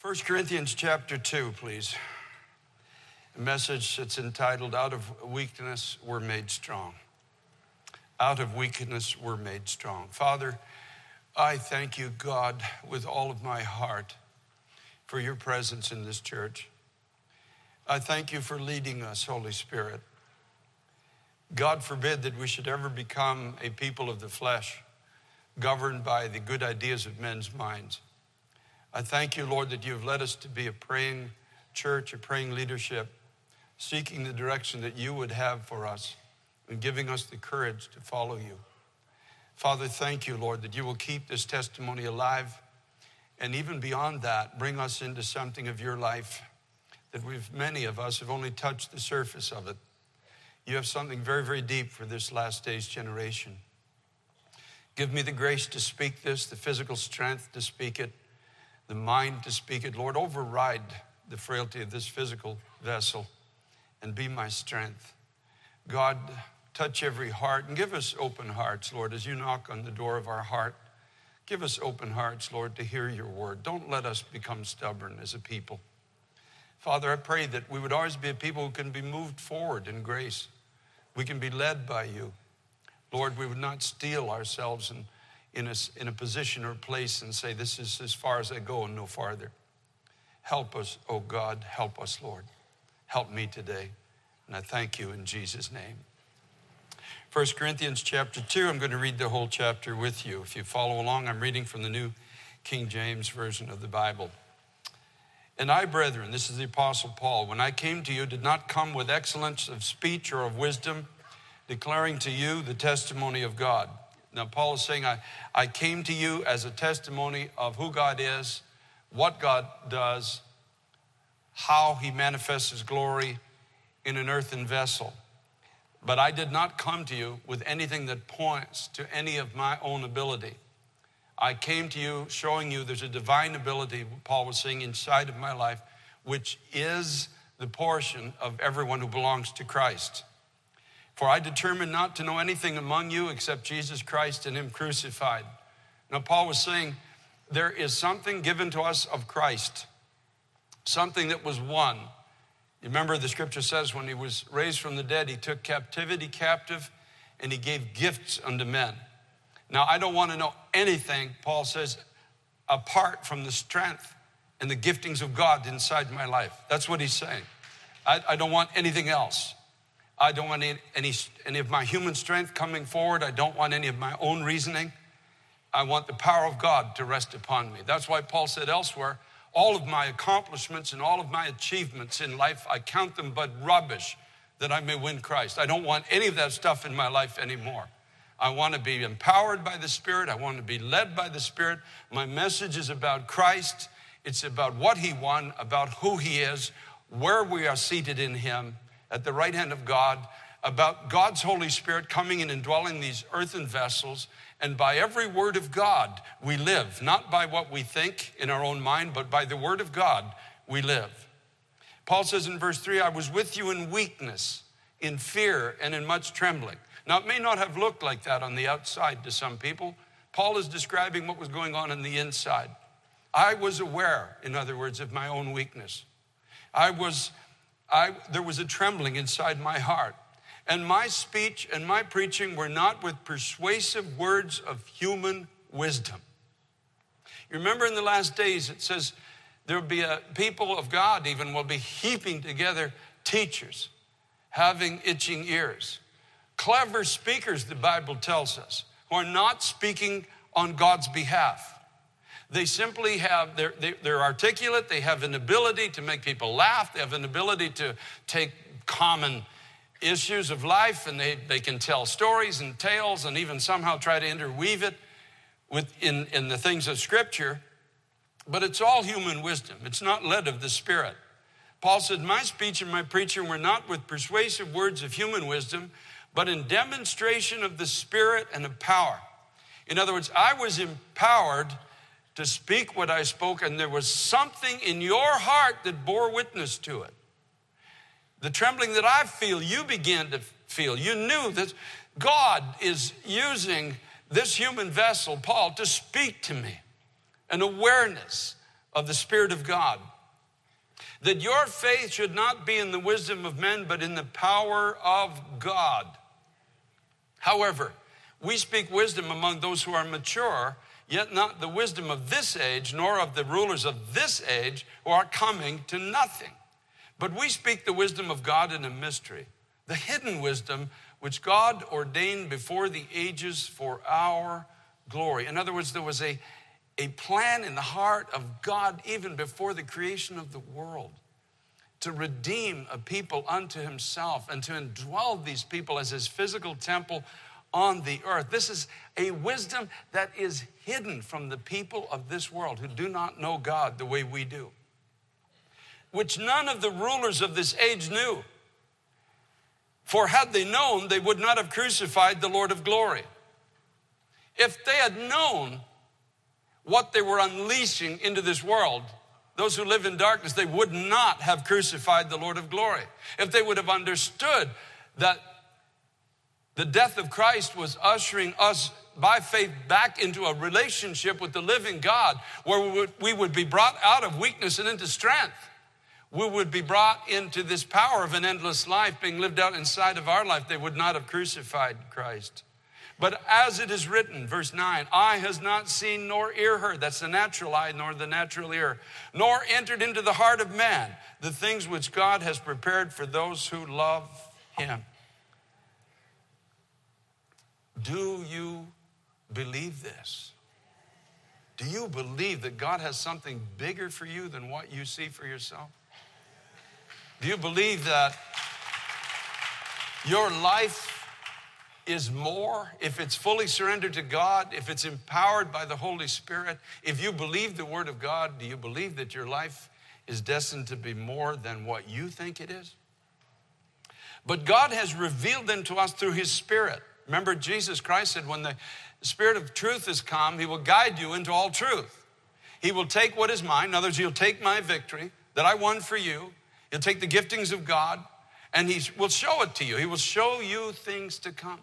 1 Corinthians chapter 2, please. A message that's entitled Out of Weakness We're Made Strong. Out of weakness we're made strong. Father, I thank you, God, with all of my heart for your presence in this church. I thank you for leading us, Holy Spirit. God forbid that we should ever become a people of the flesh, governed by the good ideas of men's minds. I thank you, Lord, that you have led us to be a praying church, a praying leadership, seeking the direction that you would have for us and giving us the courage to follow you. Father, thank you, Lord, that you will keep this testimony alive. And even beyond that, bring us into something of your life that we've, many of us have only touched the surface of it. You have something very, very deep for this last days generation. Give me the grace to speak this, the physical strength to speak it the mind to speak it. Lord, override the frailty of this physical vessel and be my strength. God, touch every heart and give us open hearts, Lord, as you knock on the door of our heart. Give us open hearts, Lord, to hear your word. Don't let us become stubborn as a people. Father, I pray that we would always be a people who can be moved forward in grace. We can be led by you. Lord, we would not steel ourselves and in a, in a position or place and say, This is as far as I go and no farther. Help us, oh God, help us, Lord. Help me today. And I thank you in Jesus' name. 1 Corinthians chapter 2, I'm going to read the whole chapter with you. If you follow along, I'm reading from the New King James Version of the Bible. And I, brethren, this is the Apostle Paul, when I came to you, did not come with excellence of speech or of wisdom, declaring to you the testimony of God. Now, Paul is saying, I, I came to you as a testimony of who God is, what God does, how he manifests his glory in an earthen vessel. But I did not come to you with anything that points to any of my own ability. I came to you showing you there's a divine ability, Paul was saying, inside of my life, which is the portion of everyone who belongs to Christ. For I determined not to know anything among you except Jesus Christ and Him crucified. Now, Paul was saying, there is something given to us of Christ, something that was won. You remember the scripture says when he was raised from the dead, he took captivity captive and he gave gifts unto men. Now, I don't want to know anything, Paul says, apart from the strength and the giftings of God inside my life. That's what he's saying. I, I don't want anything else. I don't want any, any, of my human strength coming forward. I don't want any of my own reasoning. I want the power of God to rest upon me. That's why Paul said elsewhere, all of my accomplishments and all of my achievements in life, I count them but rubbish that I may win Christ. I don't want any of that stuff in my life anymore. I want to be empowered by the Spirit. I want to be led by the Spirit. My message is about Christ. It's about what He won, about who He is, where we are seated in Him, at the right hand of God about God's Holy Spirit coming in and dwelling these earthen vessels. And by every word of God, we live, not by what we think in our own mind, but by the word of God, we live. Paul says in verse 3 I was with you in weakness, in fear, and in much trembling. Now, it may not have looked like that on the outside to some people. Paul is describing what was going on in the inside. I was aware, in other words, of my own weakness. I was I, there was a trembling inside my heart. And my speech and my preaching were not with persuasive words of human wisdom. You remember in the last days, it says there'll be a people of God even will be heaping together teachers, having itching ears. Clever speakers, the Bible tells us, who are not speaking on God's behalf. They simply have, they're, they're articulate, they have an ability to make people laugh, they have an ability to take common issues of life and they, they can tell stories and tales and even somehow try to interweave it with, in, in the things of Scripture. But it's all human wisdom, it's not led of the Spirit. Paul said, My speech and my preaching were not with persuasive words of human wisdom, but in demonstration of the Spirit and of power. In other words, I was empowered to speak what I spoke, and there was something in your heart that bore witness to it. The trembling that I feel, you began to feel. You knew that God is using this human vessel, Paul, to speak to me. An awareness of the Spirit of God. That your faith should not be in the wisdom of men, but in the power of God. However, we speak wisdom among those who are mature, yet not the wisdom of this age, nor of the rulers of this age who are coming to nothing. But we speak the wisdom of God in a mystery, the hidden wisdom which God ordained before the ages for our glory. In other words, there was a, a plan in the heart of God even before the creation of the world to redeem a people unto himself and to indwell these people as his physical temple on the earth. This is a wisdom that is hidden from the people of this world who do not know God the way we do which none of the rulers of this age knew. For had they known, they would not have crucified the Lord of glory. If they had known what they were unleashing into this world, those who live in darkness, they would not have crucified the Lord of glory. If they would have understood that the death of Christ was ushering us by faith back into a relationship with the living God where we would, be brought out of weakness and into strength we would be brought into this power of an endless life being lived out inside of our life, they would not have crucified Christ. But as it is written, verse 9, eye has not seen nor ear heard, that's the natural eye nor the natural ear, nor entered into the heart of man the things which God has prepared for those who love him. Do you believe this? Do you believe that God has something bigger for you than what you see for yourself? Do you believe that your life is more if it's fully surrendered to God, if it's empowered by the Holy Spirit? If you believe the Word of God, do you believe that your life is destined to be more than what you think it is? But God has revealed them to us through His Spirit. Remember, Jesus Christ said, When the Spirit of truth is come, He will guide you into all truth. He will take what is mine. In other words, He'll take my victory that I won for you, He'll take the giftings of God and He will show it to you. He will show you things to come.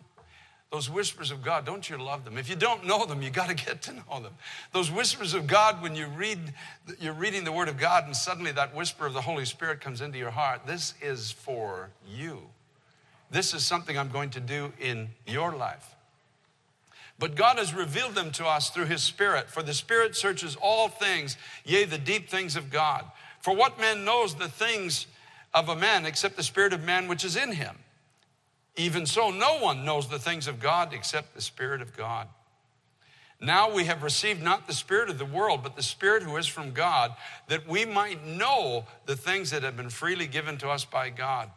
Those whispers of God, don't you love them? If you don't know them, you got to get to know them. Those whispers of God, when you read, you're reading the Word of God, and suddenly that whisper of the Holy Spirit comes into your heart. This is for you. This is something I'm going to do in your life. But God has revealed them to us through His Spirit, for the Spirit searches all things, yea, the deep things of God. For what man knows the things of a man except the spirit of man which is in him? Even so, no one knows the things of God except the Spirit of God. Now we have received not the Spirit of the world, but the Spirit who is from God, that we might know the things that have been freely given to us by God.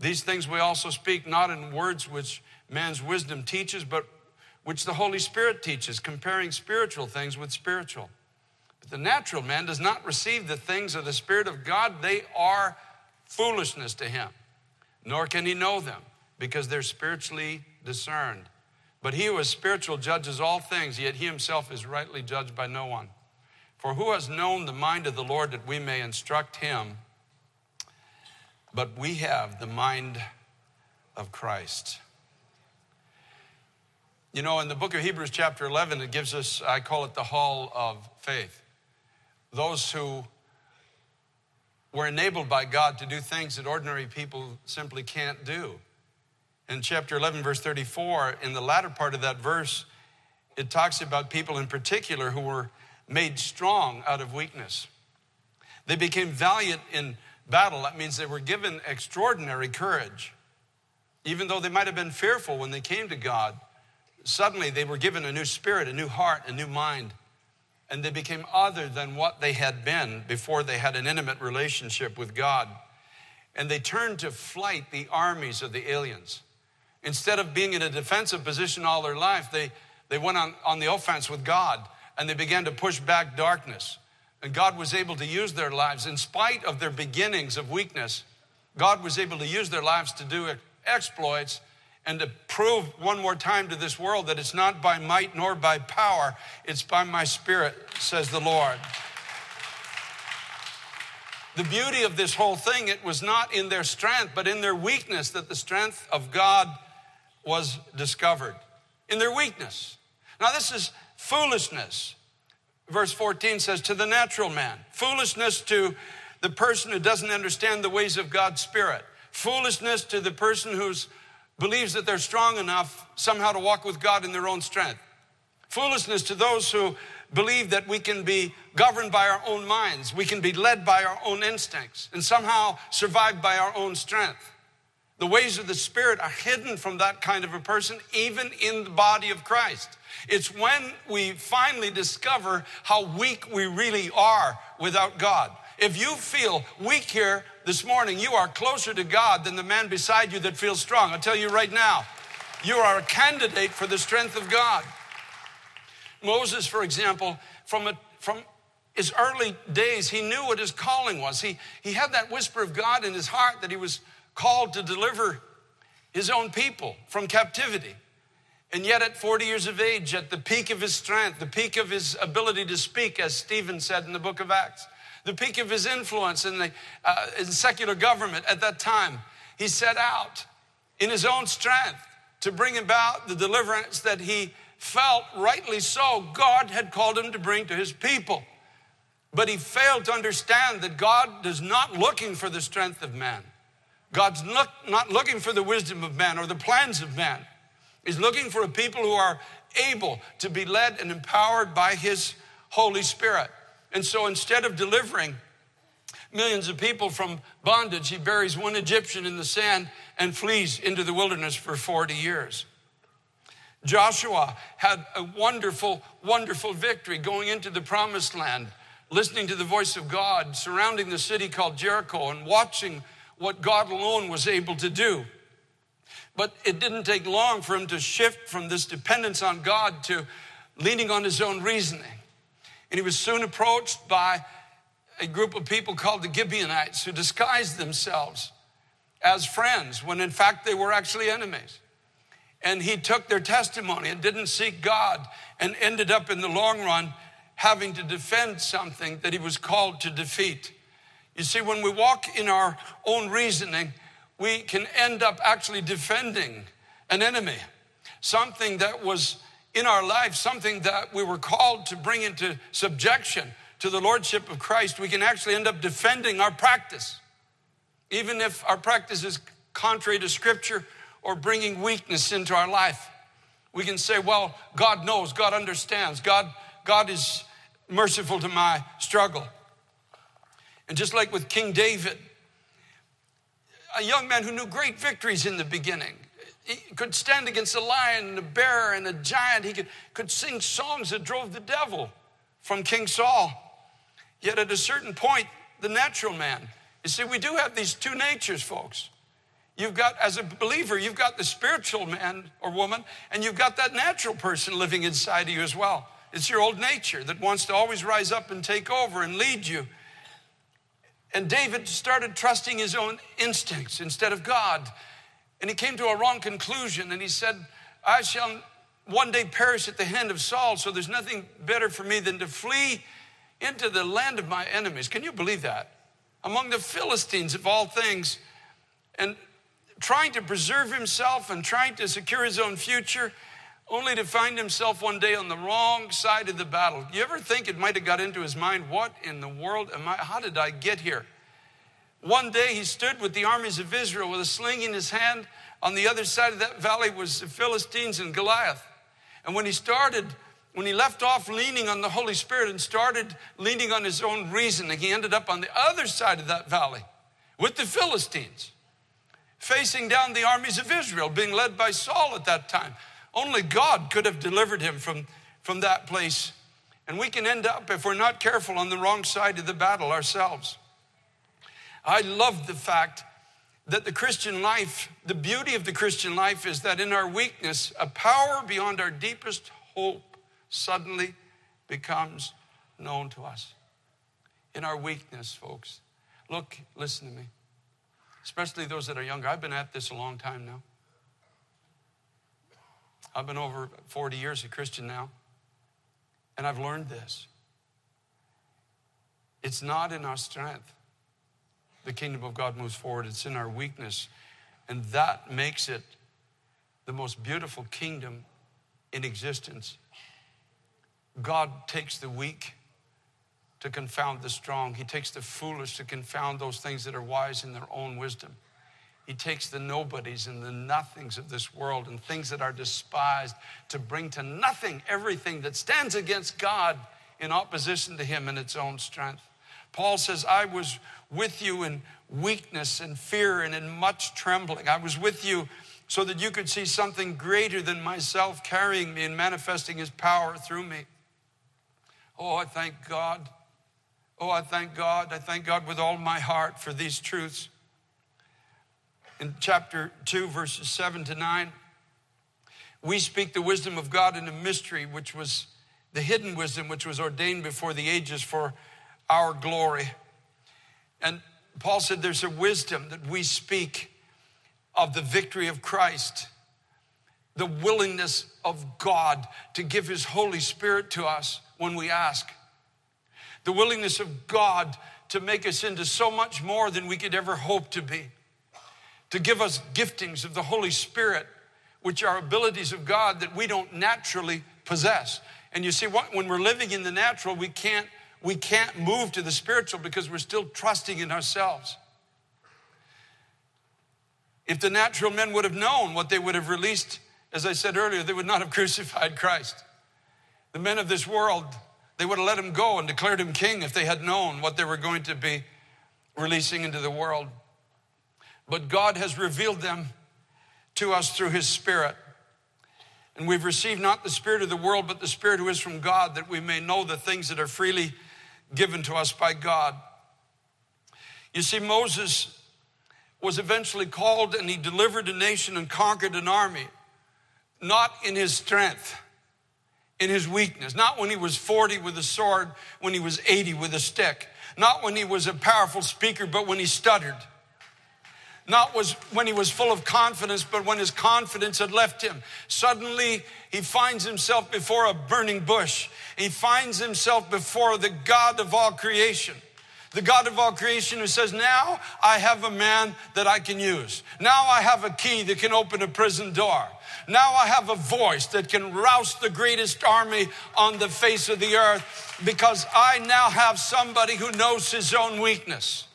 These things we also speak not in words which man's wisdom teaches, but which the Holy Spirit teaches, comparing spiritual things with spiritual. But the natural man does not receive the things of the Spirit of God, they are foolishness to him, nor can he know them because they're spiritually discerned. But he who is spiritual judges all things, yet he himself is rightly judged by no one. For who has known the mind of the Lord that we may instruct him? But we have the mind of Christ. You know, in the book of Hebrews, chapter 11, it gives us, I call it the hall of faith those who were enabled by God to do things that ordinary people simply can't do. In chapter 11, verse 34, in the latter part of that verse, it talks about people in particular who were made strong out of weakness. They became valiant in battle. That means they were given extraordinary courage. Even though they might have been fearful when they came to God, suddenly they were given a new spirit, a new heart, a new mind and they became other than what they had been before they had an intimate relationship with God. And they turned to flight the armies of the aliens. Instead of being in a defensive position all their life, they, they went on, on the offense with God and they began to push back darkness. And God was able to use their lives, in spite of their beginnings of weakness, God was able to use their lives to do exploits and to prove one more time to this world that it's not by might nor by power, it's by my spirit, says the Lord. The beauty of this whole thing, it was not in their strength, but in their weakness that the strength of God was discovered. In their weakness. Now, this is foolishness. Verse 14 says, To the natural man, foolishness to the person who doesn't understand the ways of God's Spirit, foolishness to the person who believes that they're strong enough somehow to walk with God in their own strength, foolishness to those who believe that we can be governed by our own minds, we can be led by our own instincts, and somehow survive by our own strength. The ways of the Spirit are hidden from that kind of a person, even in the body of Christ. It's when we finally discover how weak we really are without God. If you feel weak here this morning, you are closer to God than the man beside you that feels strong. I'll tell you right now, you are a candidate for the strength of God. Moses, for example, from, a, from his early days, he knew what his calling was. He, he had that whisper of God in his heart that he was called to deliver his own people from captivity. And yet, at 40 years of age, at the peak of his strength, the peak of his ability to speak, as Stephen said in the book of Acts, the peak of his influence in the uh, in secular government at that time, he set out in his own strength to bring about the deliverance that he felt, rightly so, God had called him to bring to his people. But he failed to understand that God is not looking for the strength of man. God's not looking for the wisdom of man or the plans of man. He's looking for a people who are able to be led and empowered by his Holy Spirit. And so instead of delivering millions of people from bondage, he buries one Egyptian in the sand and flees into the wilderness for 40 years. Joshua had a wonderful, wonderful victory going into the promised land, listening to the voice of God, surrounding the city called Jericho, and watching what God alone was able to do. But it didn't take long for him to shift from this dependence on God to leaning on his own reasoning. And he was soon approached by a group of people called the Gibeonites who disguised themselves as friends when in fact they were actually enemies and he took their testimony and didn't seek God and ended up in the long run having to defend something that he was called to defeat. You see, when we walk in our own reasoning, we can end up actually defending an enemy, something that was in our life, something that we were called to bring into subjection to the Lordship of Christ. We can actually end up defending our practice. Even if our practice is contrary to Scripture, or bringing weakness into our life. We can say, well, God knows, God understands, God, God is merciful to my struggle. And just like with King David, a young man who knew great victories in the beginning, he could stand against a lion and a bear and a giant. He could, could sing songs that drove the devil from King Saul. Yet at a certain point, the natural man, you see, we do have these two natures, folks. You've got, as a believer, you've got the spiritual man or woman, and you've got that natural person living inside of you as well. It's your old nature that wants to always rise up and take over and lead you. And David started trusting his own instincts instead of God. And he came to a wrong conclusion and he said, I shall one day perish at the hand of Saul, so there's nothing better for me than to flee into the land of my enemies. Can you believe that? Among the Philistines of all things. And trying to preserve himself and trying to secure his own future, only to find himself one day on the wrong side of the battle. You ever think it might have got into his mind, what in the world am I, how did I get here? One day he stood with the armies of Israel with a sling in his hand. On the other side of that valley was the Philistines and Goliath. And when he started, when he left off leaning on the Holy Spirit and started leaning on his own reasoning, he ended up on the other side of that valley with the Philistines facing down the armies of Israel, being led by Saul at that time. Only God could have delivered him from, from that place. And we can end up, if we're not careful, on the wrong side of the battle ourselves. I love the fact that the Christian life, the beauty of the Christian life is that in our weakness, a power beyond our deepest hope suddenly becomes known to us. In our weakness, folks. Look, listen to me especially those that are younger. I've been at this a long time now. I've been over 40 years a Christian now, and I've learned this. It's not in our strength the kingdom of God moves forward, it's in our weakness. And that makes it the most beautiful kingdom in existence. God takes the weak to confound the strong. He takes the foolish to confound those things that are wise in their own wisdom. He takes the nobodies and the nothings of this world and things that are despised to bring to nothing everything that stands against God in opposition to Him in its own strength. Paul says, I was with you in weakness and fear and in much trembling. I was with you so that you could see something greater than myself carrying me and manifesting His power through me. Oh, I thank God. Oh, I thank God. I thank God with all my heart for these truths in chapter 2, verses 7 to 9. We speak the wisdom of God in a mystery, which was the hidden wisdom, which was ordained before the ages for our glory. And Paul said there's a wisdom that we speak of the victory of Christ, the willingness of God to give his Holy Spirit to us when we ask, the willingness of God to make us into so much more than we could ever hope to be to give us giftings of the Holy Spirit, which are abilities of God that we don't naturally possess. And you see, when we're living in the natural, we can't, we can't move to the spiritual because we're still trusting in ourselves. If the natural men would have known what they would have released, as I said earlier, they would not have crucified Christ. The men of this world, they would have let him go and declared him king if they had known what they were going to be releasing into the world but God has revealed them to us through His Spirit. And we've received not the Spirit of the world, but the Spirit who is from God, that we may know the things that are freely given to us by God. You see, Moses was eventually called and he delivered a nation and conquered an army, not in his strength, in his weakness, not when he was 40 with a sword, when he was 80 with a stick, not when he was a powerful speaker, but when he stuttered not was when he was full of confidence, but when his confidence had left him. Suddenly, he finds himself before a burning bush. He finds himself before the God of all creation. The God of all creation who says, Now I have a man that I can use. Now I have a key that can open a prison door. Now I have a voice that can rouse the greatest army on the face of the earth because I now have somebody who knows his own weakness.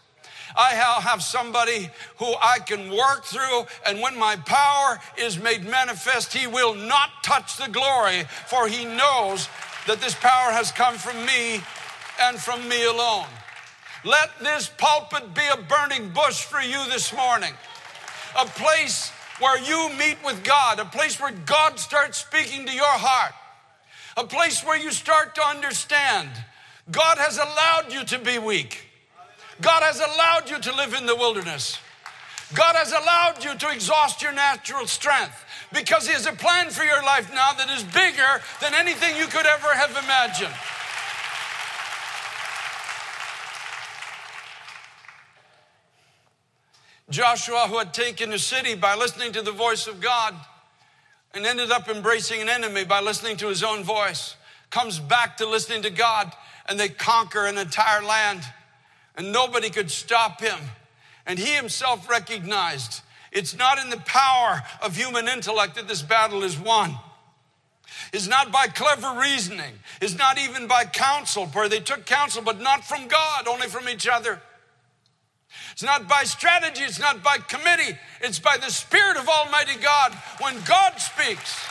I have somebody who I can work through, and when my power is made manifest, he will not touch the glory, for he knows that this power has come from me and from me alone. Let this pulpit be a burning bush for you this morning, a place where you meet with God, a place where God starts speaking to your heart, a place where you start to understand God has allowed you to be weak. God has allowed you to live in the wilderness. God has allowed you to exhaust your natural strength because He has a plan for your life now that is bigger than anything you could ever have imagined. Joshua, who had taken a city by listening to the voice of God and ended up embracing an enemy by listening to his own voice, comes back to listening to God and they conquer an entire land and nobody could stop him. And he himself recognized it's not in the power of human intellect that this battle is won. It's not by clever reasoning. It's not even by counsel, for they took counsel, but not from God, only from each other. It's not by strategy, it's not by committee, it's by the Spirit of Almighty God. When God speaks,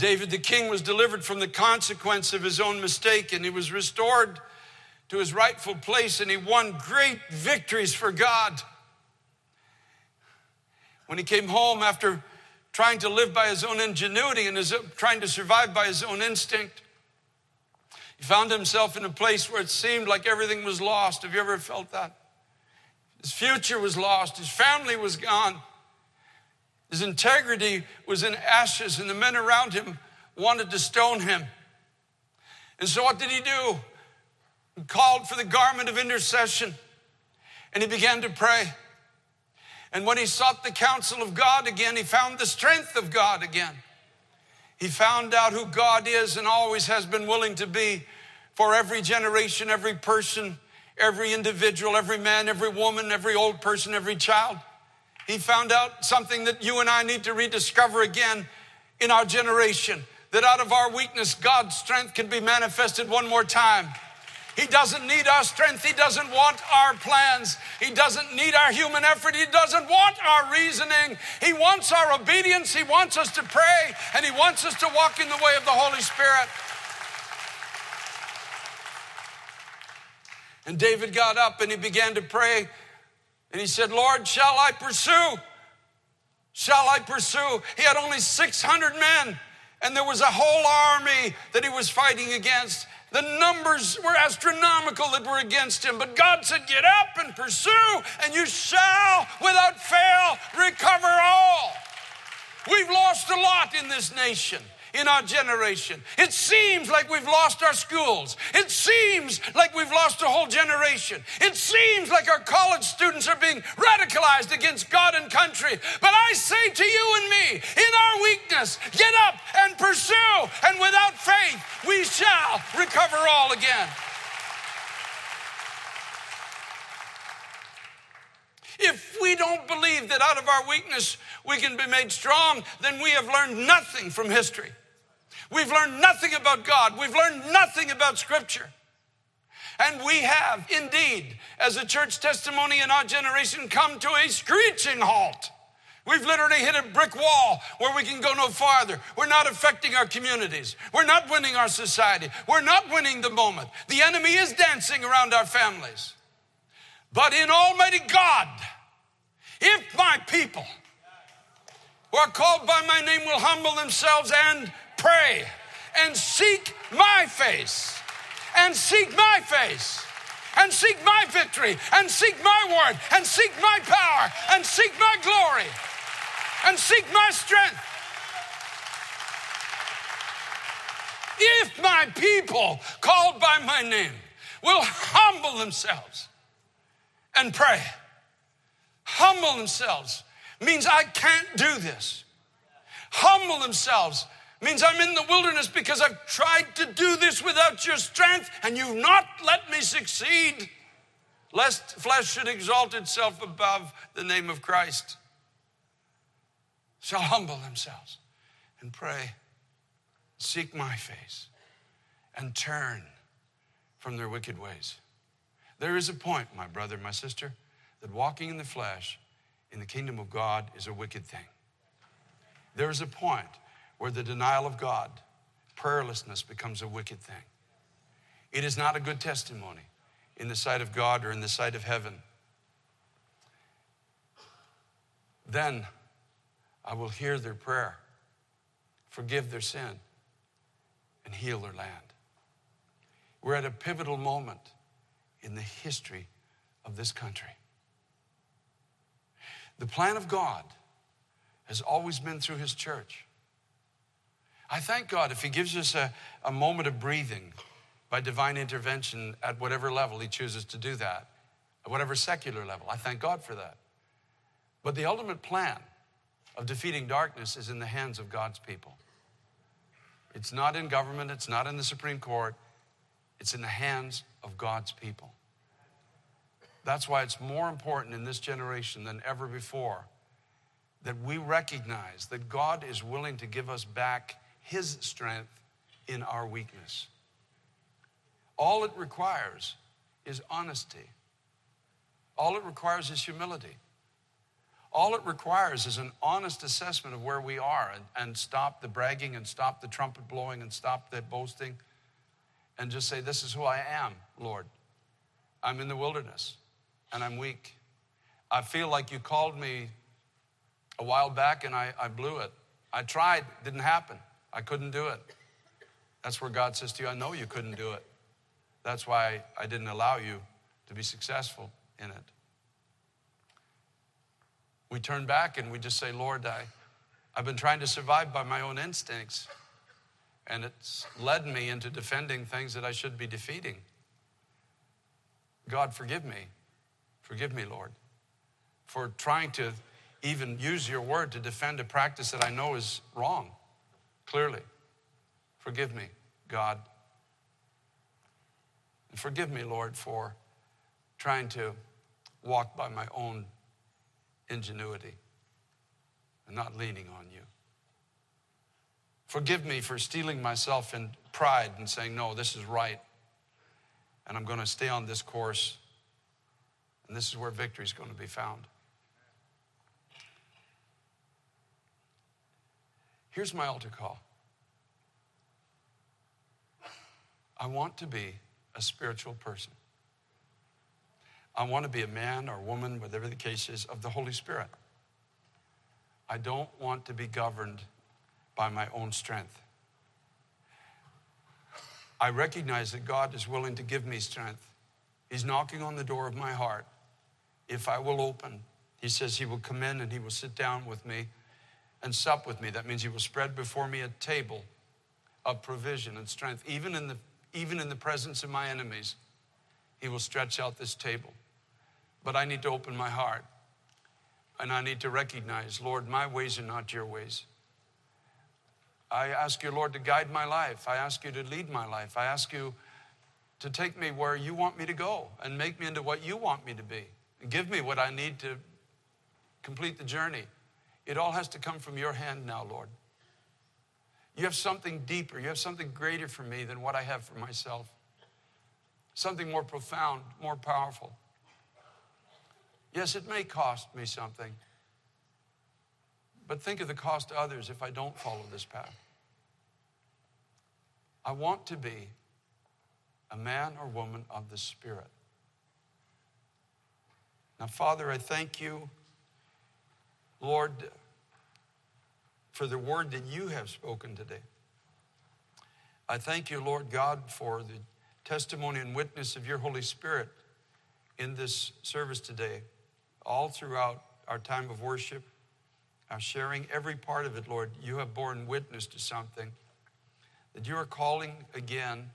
David the king was delivered from the consequence of his own mistake and he was restored to his rightful place and he won great victories for God. When he came home after trying to live by his own ingenuity and his, trying to survive by his own instinct, he found himself in a place where it seemed like everything was lost. Have you ever felt that? His future was lost, his family was gone. His integrity was in ashes, and the men around him wanted to stone him. And so, what did he do? He called for the garment of intercession and he began to pray. And when he sought the counsel of God again, he found the strength of God again. He found out who God is and always has been willing to be for every generation, every person, every individual, every man, every woman, every old person, every child he found out something that you and I need to rediscover again in our generation that out of our weakness, God's strength can be manifested one more time. He doesn't need our strength. He doesn't want our plans. He doesn't need our human effort. He doesn't want our reasoning. He wants our obedience. He wants us to pray and He wants us to walk in the way of the Holy Spirit. And David got up and he began to pray and he said, Lord, shall I pursue? Shall I pursue? He had only 600 men and there was a whole army that he was fighting against. The numbers were astronomical that were against him, but God said, Get up and pursue, and you shall without fail recover all. We've lost a lot in this nation in our generation. It seems like we've lost our schools. It seems like we've lost a whole generation. It seems like our college students are being radicalized against God and country. But I say to you and me, in our weakness, get up and pursue, and without faith, we shall recover all again. If we don't believe that out of our weakness we can be made strong, then we have learned nothing from history. We've learned nothing about God. We've learned nothing about Scripture. And we have indeed, as a church testimony in our generation, come to a screeching halt. We've literally hit a brick wall where we can go no farther. We're not affecting our communities. We're not winning our society. We're not winning the moment. The enemy is dancing around our families. But in Almighty God, if my people who are called by my name will humble themselves and pray and seek my face and seek my face and seek my victory and seek my word and seek my power and seek my glory and seek my strength. If my people called by my name will humble themselves and pray, humble themselves means I can't do this. Humble themselves means I'm in the wilderness because I've tried to do this without your strength and you've not let me succeed, lest flesh should exalt itself above the name of Christ. Shall humble themselves and pray, seek my face, and turn from their wicked ways. There is a point, my brother, my sister, that walking in the flesh in the kingdom of God is a wicked thing. There is a point where the denial of God, prayerlessness becomes a wicked thing. It is not a good testimony in the sight of God or in the sight of heaven. Then I will hear their prayer, forgive their sin, and heal their land. We're at a pivotal moment in the history of this country. The plan of God has always been through His church. I thank God if He gives us a, a moment of breathing by divine intervention at whatever level He chooses to do that, at whatever secular level. I thank God for that. But the ultimate plan of defeating darkness is in the hands of God's people. It's not in government, it's not in the Supreme Court, it's in the hands of God's people. That's why it's more important in this generation than ever before that we recognize that God is willing to give us back his strength in our weakness. All it requires is honesty. All it requires is humility. All it requires is an honest assessment of where we are and, and stop the bragging and stop the trumpet blowing and stop the boasting and just say, This is who I am, Lord. I'm in the wilderness and I'm weak. I feel like you called me a while back and I, I blew it. I tried, didn't happen. I couldn't do it. That's where God says to you, I know you couldn't do it. That's why I didn't allow you to be successful in it. We turn back and we just say, Lord, I, I've been trying to survive by my own instincts, and it's led me into defending things that I should be defeating. God, forgive me. Forgive me, Lord, for trying to even use your word to defend a practice that I know is wrong clearly. Forgive me, God. And forgive me, Lord, for trying to walk by my own ingenuity and not leaning on you. Forgive me for steeling myself in pride and saying, no, this is right. And I'm going to stay on this course. And this is where victory is going to be found. Here's my altar call I want to be a spiritual person. I want to be a man or woman, whatever the case is, of the Holy Spirit. I don't want to be governed by my own strength. I recognize that God is willing to give me strength. He's knocking on the door of my heart. If I will open, He says He will come in and He will sit down with me and sup with me. That means He will spread before me a table of provision and strength. Even in the, even in the presence of my enemies, He will stretch out this table. But I need to open my heart and I need to recognize, Lord, my ways are not your ways. I ask you, Lord, to guide my life. I ask you to lead my life. I ask you to take me where you want me to go and make me into what you want me to be. And give me what I need to complete the journey. It all has to come from your hand now, Lord. You have something deeper, you have something greater for me than what I have for myself. Something more profound, more powerful. Yes, it may cost me something, but think of the cost to others if I don't follow this path. I want to be a man or woman of the Spirit. Now, Father, I thank you, Lord, for the word that you have spoken today. I thank you, Lord God, for the testimony and witness of your Holy Spirit in this service today all throughout our time of worship, our sharing every part of it, Lord, you have borne witness to something that you are calling again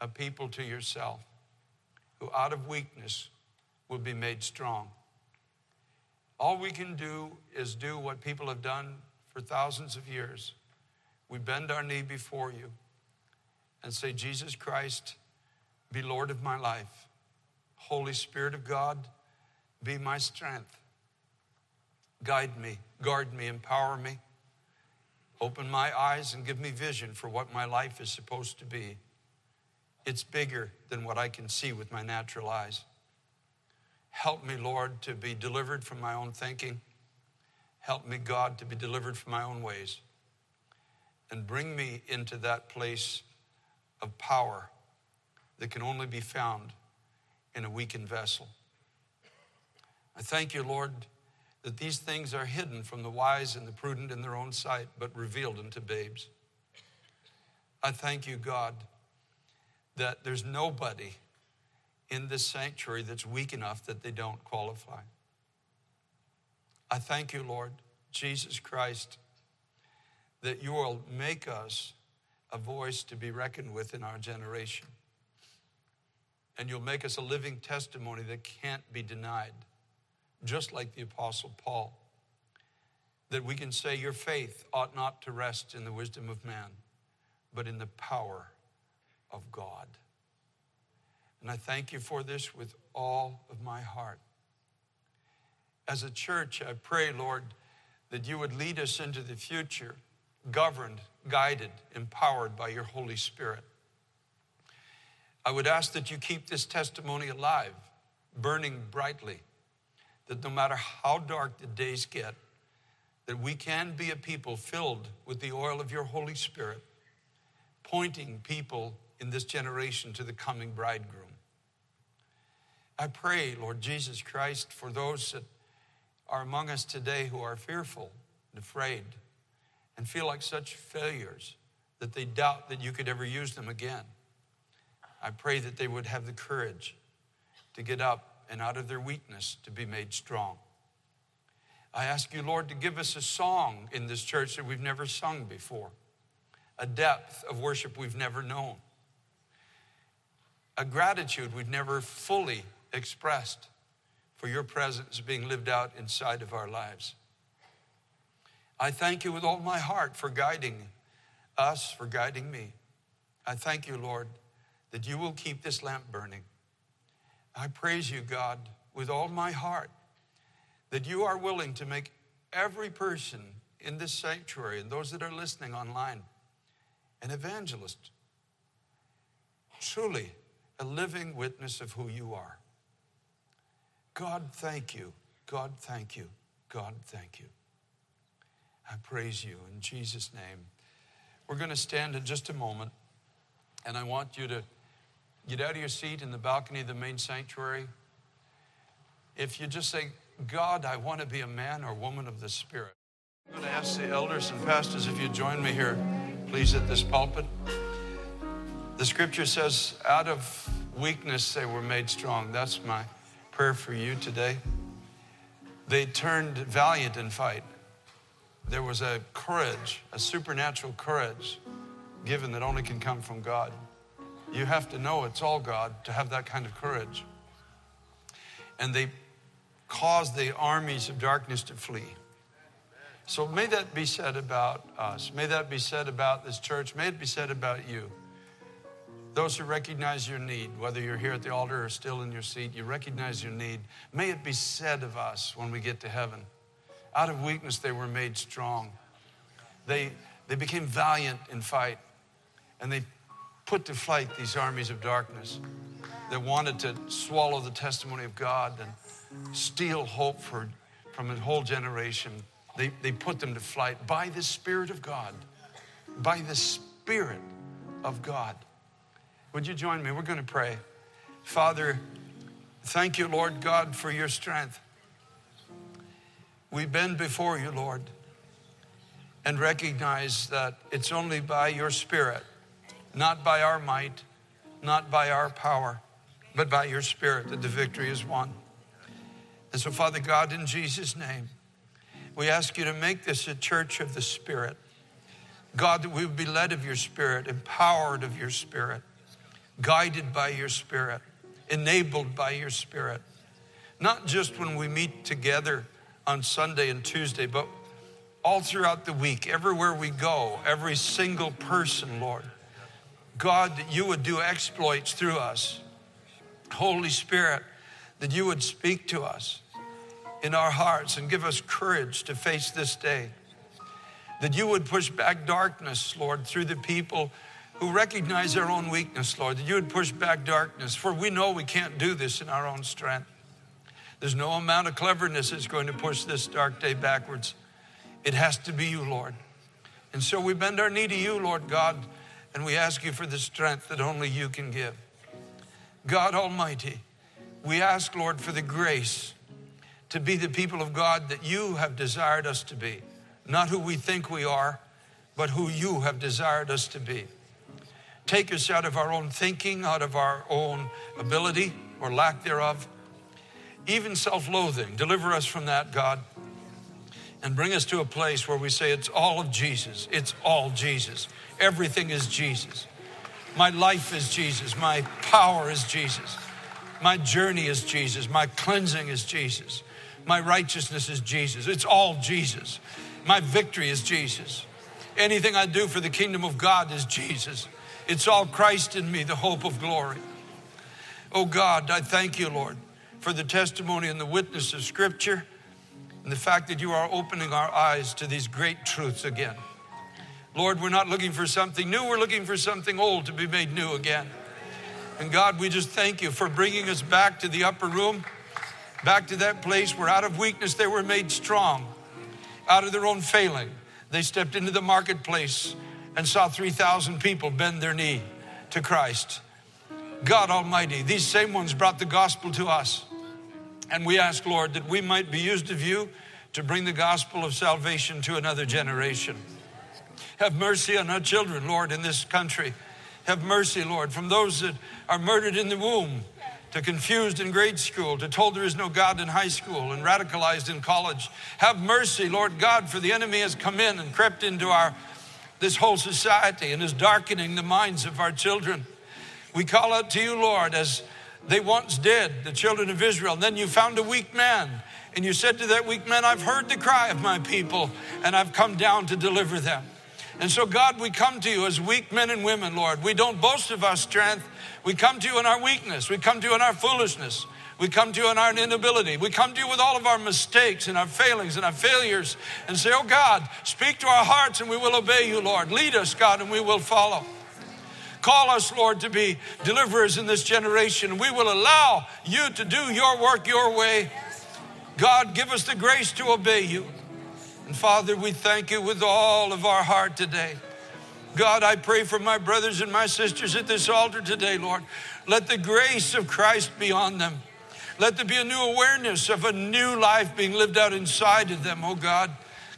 a people to yourself who out of weakness will be made strong. All we can do is do what people have done for thousands of years. We bend our knee before you and say, Jesus Christ, be Lord of my life. Holy Spirit of God, be my strength. Guide me, guard me, empower me. Open my eyes and give me vision for what my life is supposed to be. It's bigger than what I can see with my natural eyes. Help me, Lord, to be delivered from my own thinking. Help me, God, to be delivered from my own ways. And bring me into that place of power that can only be found in a weakened vessel. I thank you, Lord, that these things are hidden from the wise and the prudent in their own sight, but revealed unto babes. I thank you, God, that there's nobody in this sanctuary that's weak enough that they don't qualify. I thank you, Lord, Jesus Christ, that you will make us a voice to be reckoned with in our generation. And you'll make us a living testimony that can't be denied just like the Apostle Paul, that we can say your faith ought not to rest in the wisdom of man, but in the power of God. And I thank you for this with all of my heart. As a church, I pray, Lord, that you would lead us into the future, governed, guided, empowered by your Holy Spirit. I would ask that you keep this testimony alive, burning brightly that no matter how dark the days get, that we can be a people filled with the oil of your Holy Spirit, pointing people in this generation to the coming bridegroom. I pray, Lord Jesus Christ, for those that are among us today who are fearful and afraid and feel like such failures that they doubt that you could ever use them again. I pray that they would have the courage to get up and out of their weakness to be made strong. I ask you, Lord, to give us a song in this church that we've never sung before, a depth of worship we've never known, a gratitude we've never fully expressed for your presence being lived out inside of our lives. I thank you with all my heart for guiding us, for guiding me. I thank you, Lord, that you will keep this lamp burning. I praise you, God, with all my heart that you are willing to make every person in this sanctuary and those that are listening online an evangelist, truly a living witness of who you are. God, thank you. God, thank you. God, thank you. I praise you in Jesus' name. We're going to stand in just a moment, and I want you to get out of your seat in the balcony of the main sanctuary. If you just say, God, I want to be a man or woman of the Spirit. I'm going to ask the elders and pastors if you join me here, please, at this pulpit. The scripture says, out of weakness they were made strong. That's my prayer for you today. They turned valiant in fight. There was a courage, a supernatural courage given that only can come from God. You have to know it's all God to have that kind of courage. And they caused the armies of darkness to flee. So may that be said about us. May that be said about this church. May it be said about you. Those who recognize your need, whether you're here at the altar or still in your seat, you recognize your need. May it be said of us when we get to heaven. Out of weakness, they were made strong. They, they became valiant in fight, and they put to flight these armies of darkness that wanted to swallow the testimony of God and steal hope for, from a whole generation. They, they put them to flight by the Spirit of God. By the Spirit of God. Would you join me? We're going to pray. Father, thank you, Lord God, for your strength. We bend before you, Lord, and recognize that it's only by your Spirit, not by our might, not by our power, but by your Spirit that the victory is won. And so, Father God, in Jesus' name, we ask you to make this a church of the Spirit. God, that we would be led of your Spirit, empowered of your Spirit guided by your Spirit, enabled by your Spirit. Not just when we meet together on Sunday and Tuesday, but all throughout the week, everywhere we go, every single person, Lord. God, that you would do exploits through us. Holy Spirit, that you would speak to us in our hearts and give us courage to face this day. That you would push back darkness, Lord, through the people who recognize their own weakness, Lord, that you would push back darkness, for we know we can't do this in our own strength. There's no amount of cleverness that's going to push this dark day backwards. It has to be you, Lord. And so we bend our knee to you, Lord God, and we ask you for the strength that only you can give. God Almighty, we ask, Lord, for the grace to be the people of God that you have desired us to be. Not who we think we are, but who you have desired us to be. Take us out of our own thinking, out of our own ability or lack thereof, even self loathing. Deliver us from that, God, and bring us to a place where we say, It's all of Jesus. It's all Jesus. Everything is Jesus. My life is Jesus. My power is Jesus. My journey is Jesus. My cleansing is Jesus. My righteousness is Jesus. It's all Jesus. My victory is Jesus. Anything I do for the kingdom of God is Jesus. It's all Christ in me, the hope of glory. Oh God, I thank you, Lord, for the testimony and the witness of Scripture and the fact that you are opening our eyes to these great truths again. Lord, we're not looking for something new, we're looking for something old to be made new again. And God, we just thank you for bringing us back to the upper room, back to that place where out of weakness they were made strong, out of their own failing. They stepped into the marketplace and saw 3,000 people bend their knee to Christ. God Almighty, these same ones brought the gospel to us. And we ask, Lord, that we might be used of you to bring the gospel of salvation to another generation. Have mercy on our children, Lord, in this country. Have mercy, Lord, from those that are murdered in the womb, to confused in grade school, to told there is no God in high school, and radicalized in college. Have mercy, Lord God, for the enemy has come in and crept into our this whole society and is darkening the minds of our children. We call out to you, Lord, as they once did, the children of Israel. And then you found a weak man, and you said to that weak man, I've heard the cry of my people, and I've come down to deliver them. And so, God, we come to you as weak men and women, Lord. We don't boast of our strength. We come to you in our weakness. We come to you in our foolishness. We come to you in our inability. We come to you with all of our mistakes and our failings and our failures and say, Oh God, speak to our hearts and we will obey you, Lord. Lead us, God, and we will follow. Call us, Lord, to be deliverers in this generation. We will allow you to do your work your way. God, give us the grace to obey you. And Father, we thank you with all of our heart today. God, I pray for my brothers and my sisters at this altar today, Lord. Let the grace of Christ be on them. Let there be a new awareness of a new life being lived out inside of them, oh God.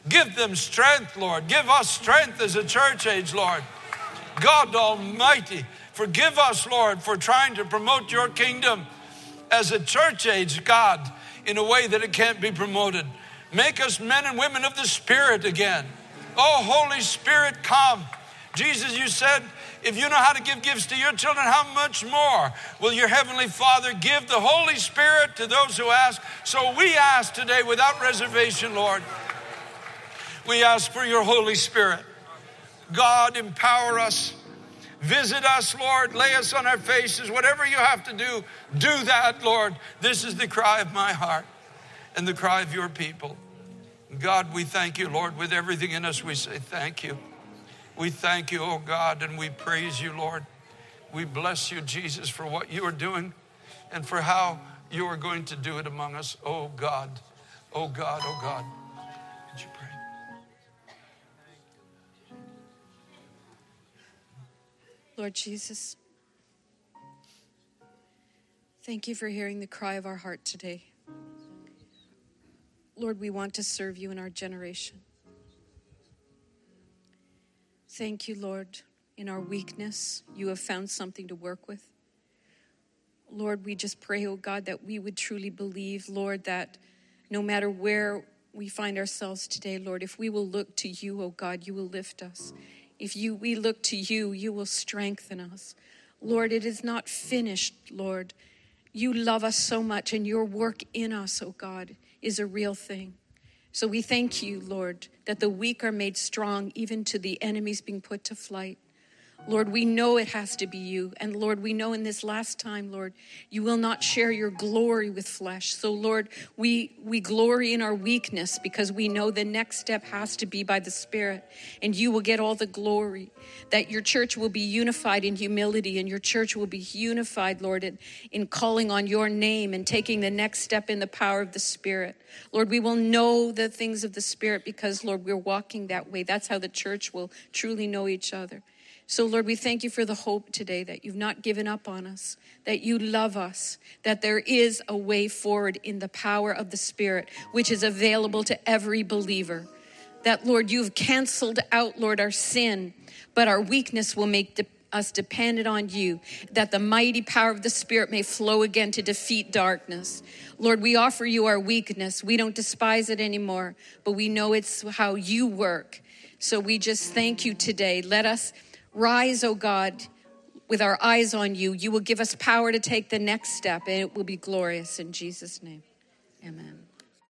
Give them strength, Lord. Give us strength as a church age, Lord. God Almighty, forgive us, Lord, for trying to promote your kingdom as a church age, God, in a way that it can't be promoted. Make us men and women of the Spirit again. Oh, Holy Spirit, come. Jesus, you said if you know how to give gifts to your children, how much more will your Heavenly Father give the Holy Spirit to those who ask? So we ask today without reservation, Lord. We ask for your Holy Spirit. God, empower us. Visit us, Lord. Lay us on our faces. Whatever you have to do, do that, Lord. This is the cry of my heart and the cry of your people. God, we thank you, Lord. With everything in us, we say thank you. We thank you, oh God, and we praise you, Lord. We bless you, Jesus, for what you are doing and for how you are going to do it among us, oh God. Oh God, oh God. Would you pray? Lord Jesus, thank you for hearing the cry of our heart today. Lord, we want to serve you in our generation. Thank you, Lord. In our weakness, you have found something to work with. Lord, we just pray, oh God, that we would truly believe, Lord, that no matter where we find ourselves today, Lord, if we will look to you, oh God, you will lift us. If you we look to you, you will strengthen us. Lord, it is not finished, Lord. You love us so much, and your work in us, oh God, is a real thing. So we thank you, Lord, that the weak are made strong, even to the enemies being put to flight. Lord, we know it has to be you. And Lord, we know in this last time, Lord, you will not share your glory with flesh. So Lord, we we glory in our weakness because we know the next step has to be by the Spirit. And you will get all the glory. That your church will be unified in humility and your church will be unified, Lord, in, in calling on your name and taking the next step in the power of the Spirit. Lord, we will know the things of the Spirit because, Lord, we're walking that way. That's how the church will truly know each other. So, Lord, we thank you for the hope today that you've not given up on us, that you love us, that there is a way forward in the power of the Spirit, which is available to every believer. That, Lord, you've canceled out, Lord, our sin, but our weakness will make de- us dependent on you, that the mighty power of the Spirit may flow again to defeat darkness. Lord, we offer you our weakness. We don't despise it anymore, but we know it's how you work. So we just thank you today. Let us Rise, O God, with our eyes on you. You will give us power to take the next step, and it will be glorious in Jesus' name. Amen.